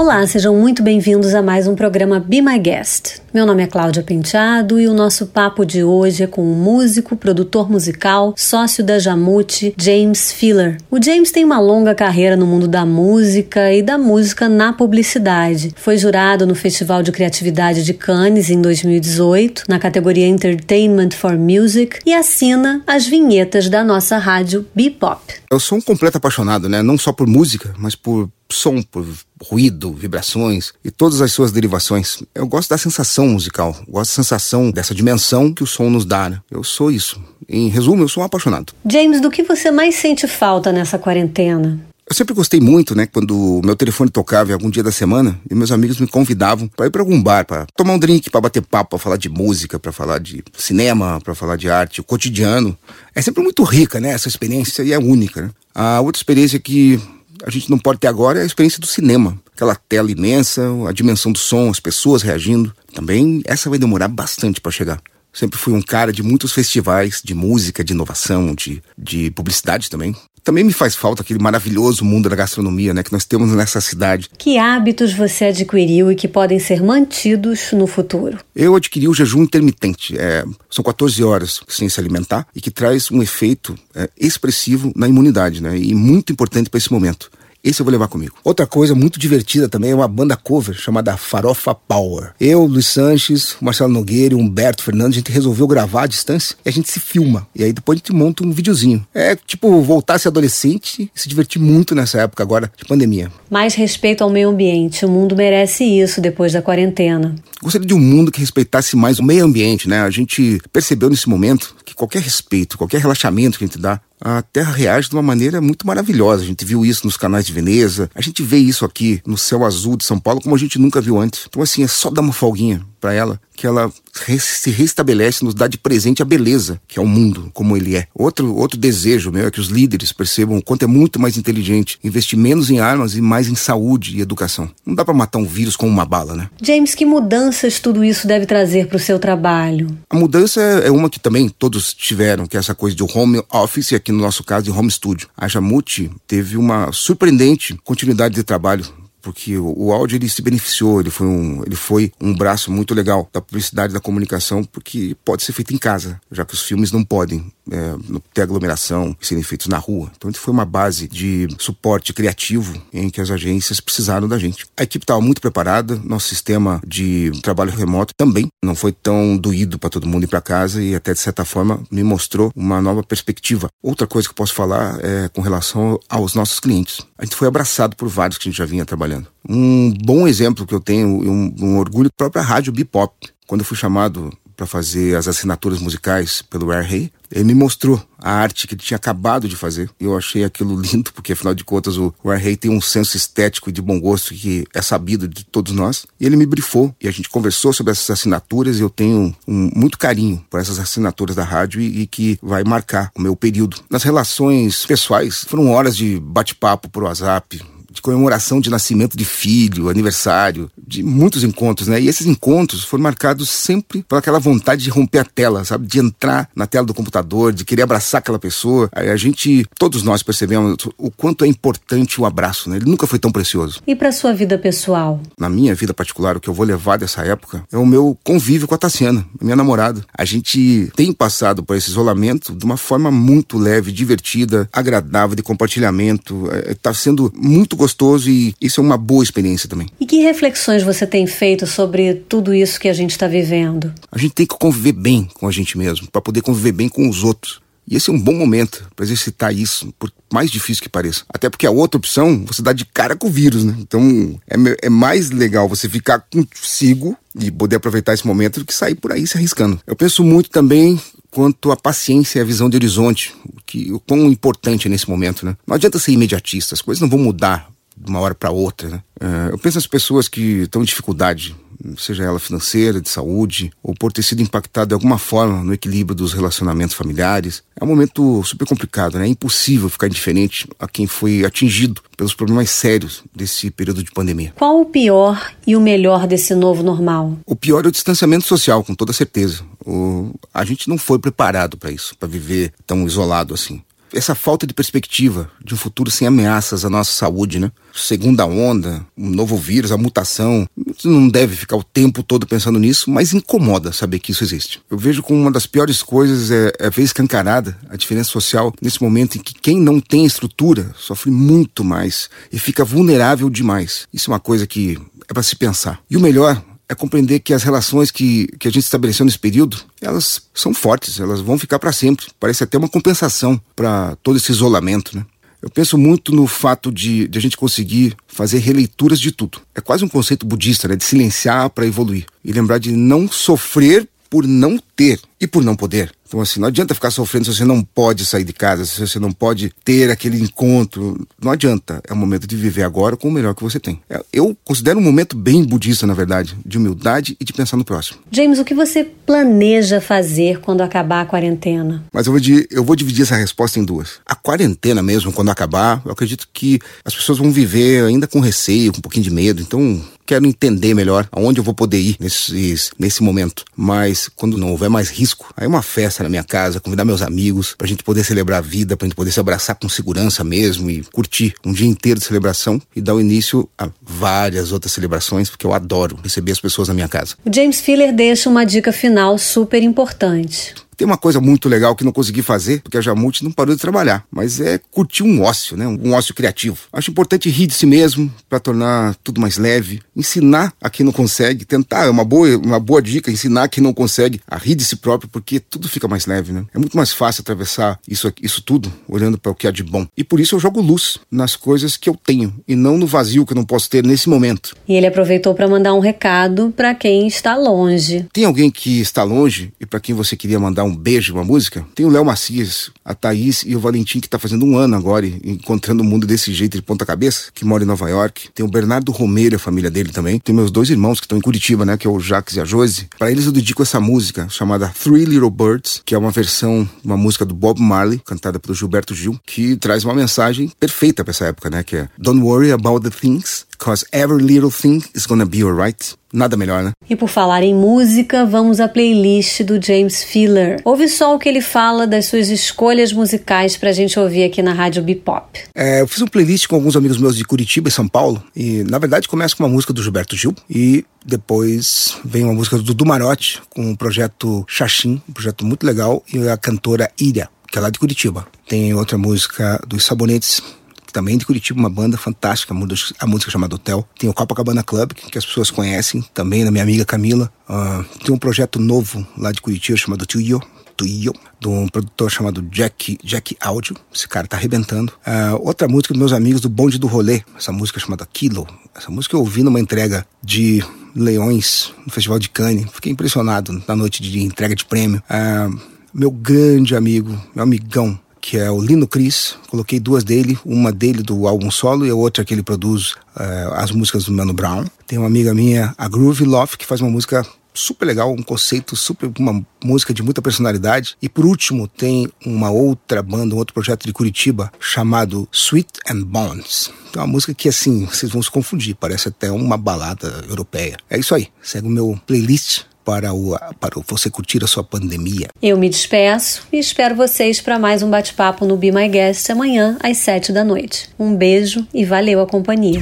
Olá, sejam muito bem-vindos a mais um programa Be My Guest. Meu nome é Cláudia Penteado e o nosso papo de hoje é com o músico, produtor musical, sócio da Jamute, James Filler. O James tem uma longa carreira no mundo da música e da música na publicidade. Foi jurado no Festival de Criatividade de Cannes em 2018, na categoria Entertainment for Music, e assina as vinhetas da nossa rádio Bebop. Eu sou um completo apaixonado, né? Não só por música, mas por som, por ruído, vibrações e todas as suas derivações. Eu gosto da sensação musical, gosto da sensação dessa dimensão que o som nos dá. Né? Eu sou isso. Em resumo, eu sou um apaixonado. James, do que você mais sente falta nessa quarentena? Eu sempre gostei muito, né, quando o meu telefone tocava em algum dia da semana e meus amigos me convidavam para ir para algum bar, para tomar um drink, para bater papo, para falar de música, para falar de cinema, para falar de arte, o cotidiano. É sempre muito rica, né, essa experiência e é única. Né? A outra experiência que a gente não pode ter agora é a experiência do cinema. Aquela tela imensa, a dimensão do som, as pessoas reagindo. Também essa vai demorar bastante para chegar. Sempre fui um cara de muitos festivais de música, de inovação, de, de publicidade também. Também me faz falta aquele maravilhoso mundo da gastronomia, né, que nós temos nessa cidade. Que hábitos você adquiriu e que podem ser mantidos no futuro? Eu adquiri o jejum intermitente. É, são 14 horas sem se alimentar e que traz um efeito é, expressivo na imunidade, né, e muito importante para esse momento. Esse eu vou levar comigo. Outra coisa muito divertida também é uma banda cover chamada Farofa Power. Eu, Luiz Sanches, Marcelo Nogueira e Humberto Fernandes, a gente resolveu gravar à distância e a gente se filma. E aí depois a gente monta um videozinho. É tipo voltar a ser adolescente e se divertir muito nessa época agora de pandemia. Mais respeito ao meio ambiente. O mundo merece isso depois da quarentena. Gostaria de um mundo que respeitasse mais o meio ambiente, né? A gente percebeu nesse momento que qualquer respeito, qualquer relaxamento que a gente dá a Terra reage de uma maneira muito maravilhosa. A gente viu isso nos canais de Veneza, a gente vê isso aqui no céu azul de São Paulo como a gente nunca viu antes. Então, assim, é só dar uma folguinha para ela que ela se restabelece, nos dá de presente a beleza que é o mundo como ele é. Outro outro desejo meu é que os líderes percebam o quanto é muito mais inteligente investir menos em armas e mais em saúde e educação. Não dá para matar um vírus com uma bala, né? James, que mudanças tudo isso deve trazer para o seu trabalho? A mudança é uma que também todos tiveram, que é essa coisa de home office, aqui no nosso caso de home studio. A Jamute teve uma surpreendente continuidade de trabalho porque o, áudio ele se beneficiou, ele foi um, ele foi um braço muito legal da publicidade da comunicação, porque pode ser feito em casa, já que os filmes não podem é, ter aglomeração e serem feitos na rua. Então, foi uma base de suporte criativo em que as agências precisaram da gente. A equipe estava muito preparada, nosso sistema de trabalho remoto também não foi tão doído para todo mundo ir para casa e até de certa forma me mostrou uma nova perspectiva. Outra coisa que eu posso falar é com relação aos nossos clientes. A gente foi abraçado por vários que a gente já vinha trabalhando trabalhando. Um bom exemplo que eu tenho, um, um orgulho, a própria rádio Bipop. Quando eu fui chamado para fazer as assinaturas musicais pelo Air Rey, ele me mostrou a arte que ele tinha acabado de fazer. Eu achei aquilo lindo, porque afinal de contas o Air Rey tem um senso estético e de bom gosto que é sabido de todos nós. E ele me brifou e a gente conversou sobre essas assinaturas e eu tenho um, muito carinho por essas assinaturas da rádio e, e que vai marcar o meu período. Nas relações pessoais, foram horas de bate-papo por WhatsApp, de comemoração de nascimento de filho, aniversário, de muitos encontros, né? E esses encontros foram marcados sempre por aquela vontade de romper a tela, sabe? De entrar na tela do computador, de querer abraçar aquela pessoa. Aí a gente, todos nós percebemos o quanto é importante o abraço, né? Ele nunca foi tão precioso. E para sua vida pessoal? Na minha vida particular, o que eu vou levar dessa época é o meu convívio com a Tassiana, minha namorada. A gente tem passado por esse isolamento de uma forma muito leve, divertida, agradável, de compartilhamento. Está é, sendo muito gostoso gostoso e isso é uma boa experiência também. E que reflexões você tem feito sobre tudo isso que a gente está vivendo? A gente tem que conviver bem com a gente mesmo, para poder conviver bem com os outros. E esse é um bom momento para exercitar isso, por mais difícil que pareça. Até porque a outra opção, você dá de cara com o vírus, né? Então é, é mais legal você ficar consigo e poder aproveitar esse momento do que sair por aí se arriscando. Eu penso muito também quanto à paciência e à visão de horizonte, que o quão importante é nesse momento, né? Não adianta ser imediatista, as coisas não vão mudar de uma hora para outra. Né? É, eu penso nas pessoas que estão em dificuldade, seja ela financeira, de saúde, ou por ter sido impactado de alguma forma no equilíbrio dos relacionamentos familiares. É um momento super complicado, né? É impossível ficar indiferente a quem foi atingido pelos problemas sérios desse período de pandemia. Qual o pior e o melhor desse novo normal? O pior é o distanciamento social, com toda certeza. O... A gente não foi preparado para isso, para viver tão isolado assim. Essa falta de perspectiva de um futuro sem ameaças à nossa saúde, né? Segunda onda, um novo vírus, a mutação. Não deve ficar o tempo todo pensando nisso, mas incomoda saber que isso existe. Eu vejo como uma das piores coisas é, é ver escancarada a diferença social nesse momento em que quem não tem estrutura sofre muito mais e fica vulnerável demais. Isso é uma coisa que é para se pensar. E o melhor é compreender que as relações que, que a gente estabeleceu nesse período, elas são fortes, elas vão ficar para sempre. Parece até uma compensação para todo esse isolamento, né? Eu penso muito no fato de, de, a gente conseguir fazer releituras de tudo. É quase um conceito budista, né? De silenciar para evoluir. E lembrar de não sofrer por não ter e por não poder. Então, assim, não adianta ficar sofrendo se você não pode sair de casa, se você não pode ter aquele encontro. Não adianta. É o momento de viver agora com o melhor que você tem. É, eu considero um momento bem budista, na verdade, de humildade e de pensar no próximo. James, o que você planeja fazer quando acabar a quarentena? Mas eu vou, eu vou dividir essa resposta em duas. A quarentena mesmo, quando acabar, eu acredito que as pessoas vão viver ainda com receio, com um pouquinho de medo. Então, quero entender melhor aonde eu vou poder ir nesse, nesse momento. Mas quando não houver mais risco, aí é uma festa na minha casa, convidar meus amigos pra gente poder celebrar a vida, pra gente poder se abraçar com segurança mesmo e curtir um dia inteiro de celebração e dar o início a várias outras celebrações, porque eu adoro receber as pessoas na minha casa. O James Filler deixa uma dica final super importante. Tem uma coisa muito legal que não consegui fazer, porque a Jamute não parou de trabalhar, mas é curtir um ócio, né? Um ócio criativo. Acho importante rir de si mesmo para tornar tudo mais leve, ensinar a quem não consegue, tentar, é uma boa, uma boa dica, ensinar a quem não consegue a rir de si próprio, porque tudo fica mais leve, né? É muito mais fácil atravessar isso, isso tudo olhando para o que há de bom. E por isso eu jogo luz nas coisas que eu tenho e não no vazio que eu não posso ter nesse momento. E ele aproveitou para mandar um recado para quem está longe. Tem alguém que está longe e para quem você queria mandar um beijo, uma música? Tem o Léo Macias, a Thaís e o Valentim, que está fazendo um ano agora, encontrando o mundo desse jeito de ponta cabeça, que mora em Nova York. Tem o Bernardo Romeiro, a família dele também. Tem meus dois irmãos que estão em Curitiba, né? Que é o Jacques e a Josi. Para eles eu dedico essa música chamada Three Little Birds, que é uma versão, uma música do Bob Marley, cantada pelo Gilberto Gil, que traz uma mensagem perfeita para essa época, né? Que é Don't worry about the things Cause every little thing is gonna be alright. Nada melhor, né? E por falar em música, vamos à playlist do James Filler. Ouve só o que ele fala das suas escolhas musicais pra gente ouvir aqui na Rádio Bipop. É, eu fiz uma playlist com alguns amigos meus de Curitiba e São Paulo. E na verdade começa com uma música do Gilberto Gil. E depois vem uma música do Dudu Marotti com o projeto Xaxim, um projeto muito legal. E a cantora Ira, que é lá de Curitiba. Tem outra música dos Sabonetes também de Curitiba, uma banda fantástica, a música chamada Hotel. Tem o Copacabana Club, que as pessoas conhecem, também da minha amiga Camila. Uh, tem um projeto novo lá de Curitiba chamado Tuyo, Tuyo, de um produtor chamado Jack, Jack Audio. Esse cara tá arrebentando. Uh, outra música dos meus amigos do Bonde do Rolê, essa música chamada Kilo. Essa música eu ouvi numa entrega de Leões no Festival de Cannes. Fiquei impressionado na noite de entrega de prêmio. Uh, meu grande amigo, meu amigão, que é o Lino Cris. Coloquei duas dele, uma dele do álbum solo e a outra que ele produz uh, as músicas do Mano Brown. Tem uma amiga minha, a Groove Love, que faz uma música super legal, um conceito super, uma música de muita personalidade. E por último, tem uma outra banda, um outro projeto de Curitiba chamado Sweet and Bones. Então, é uma música que, assim, vocês vão se confundir, parece até uma balada europeia. É isso aí, segue o meu playlist para, o, para você curtir a sua pandemia. Eu me despeço e espero vocês para mais um bate-papo no Be My Guest amanhã às sete da noite. Um beijo e valeu a companhia.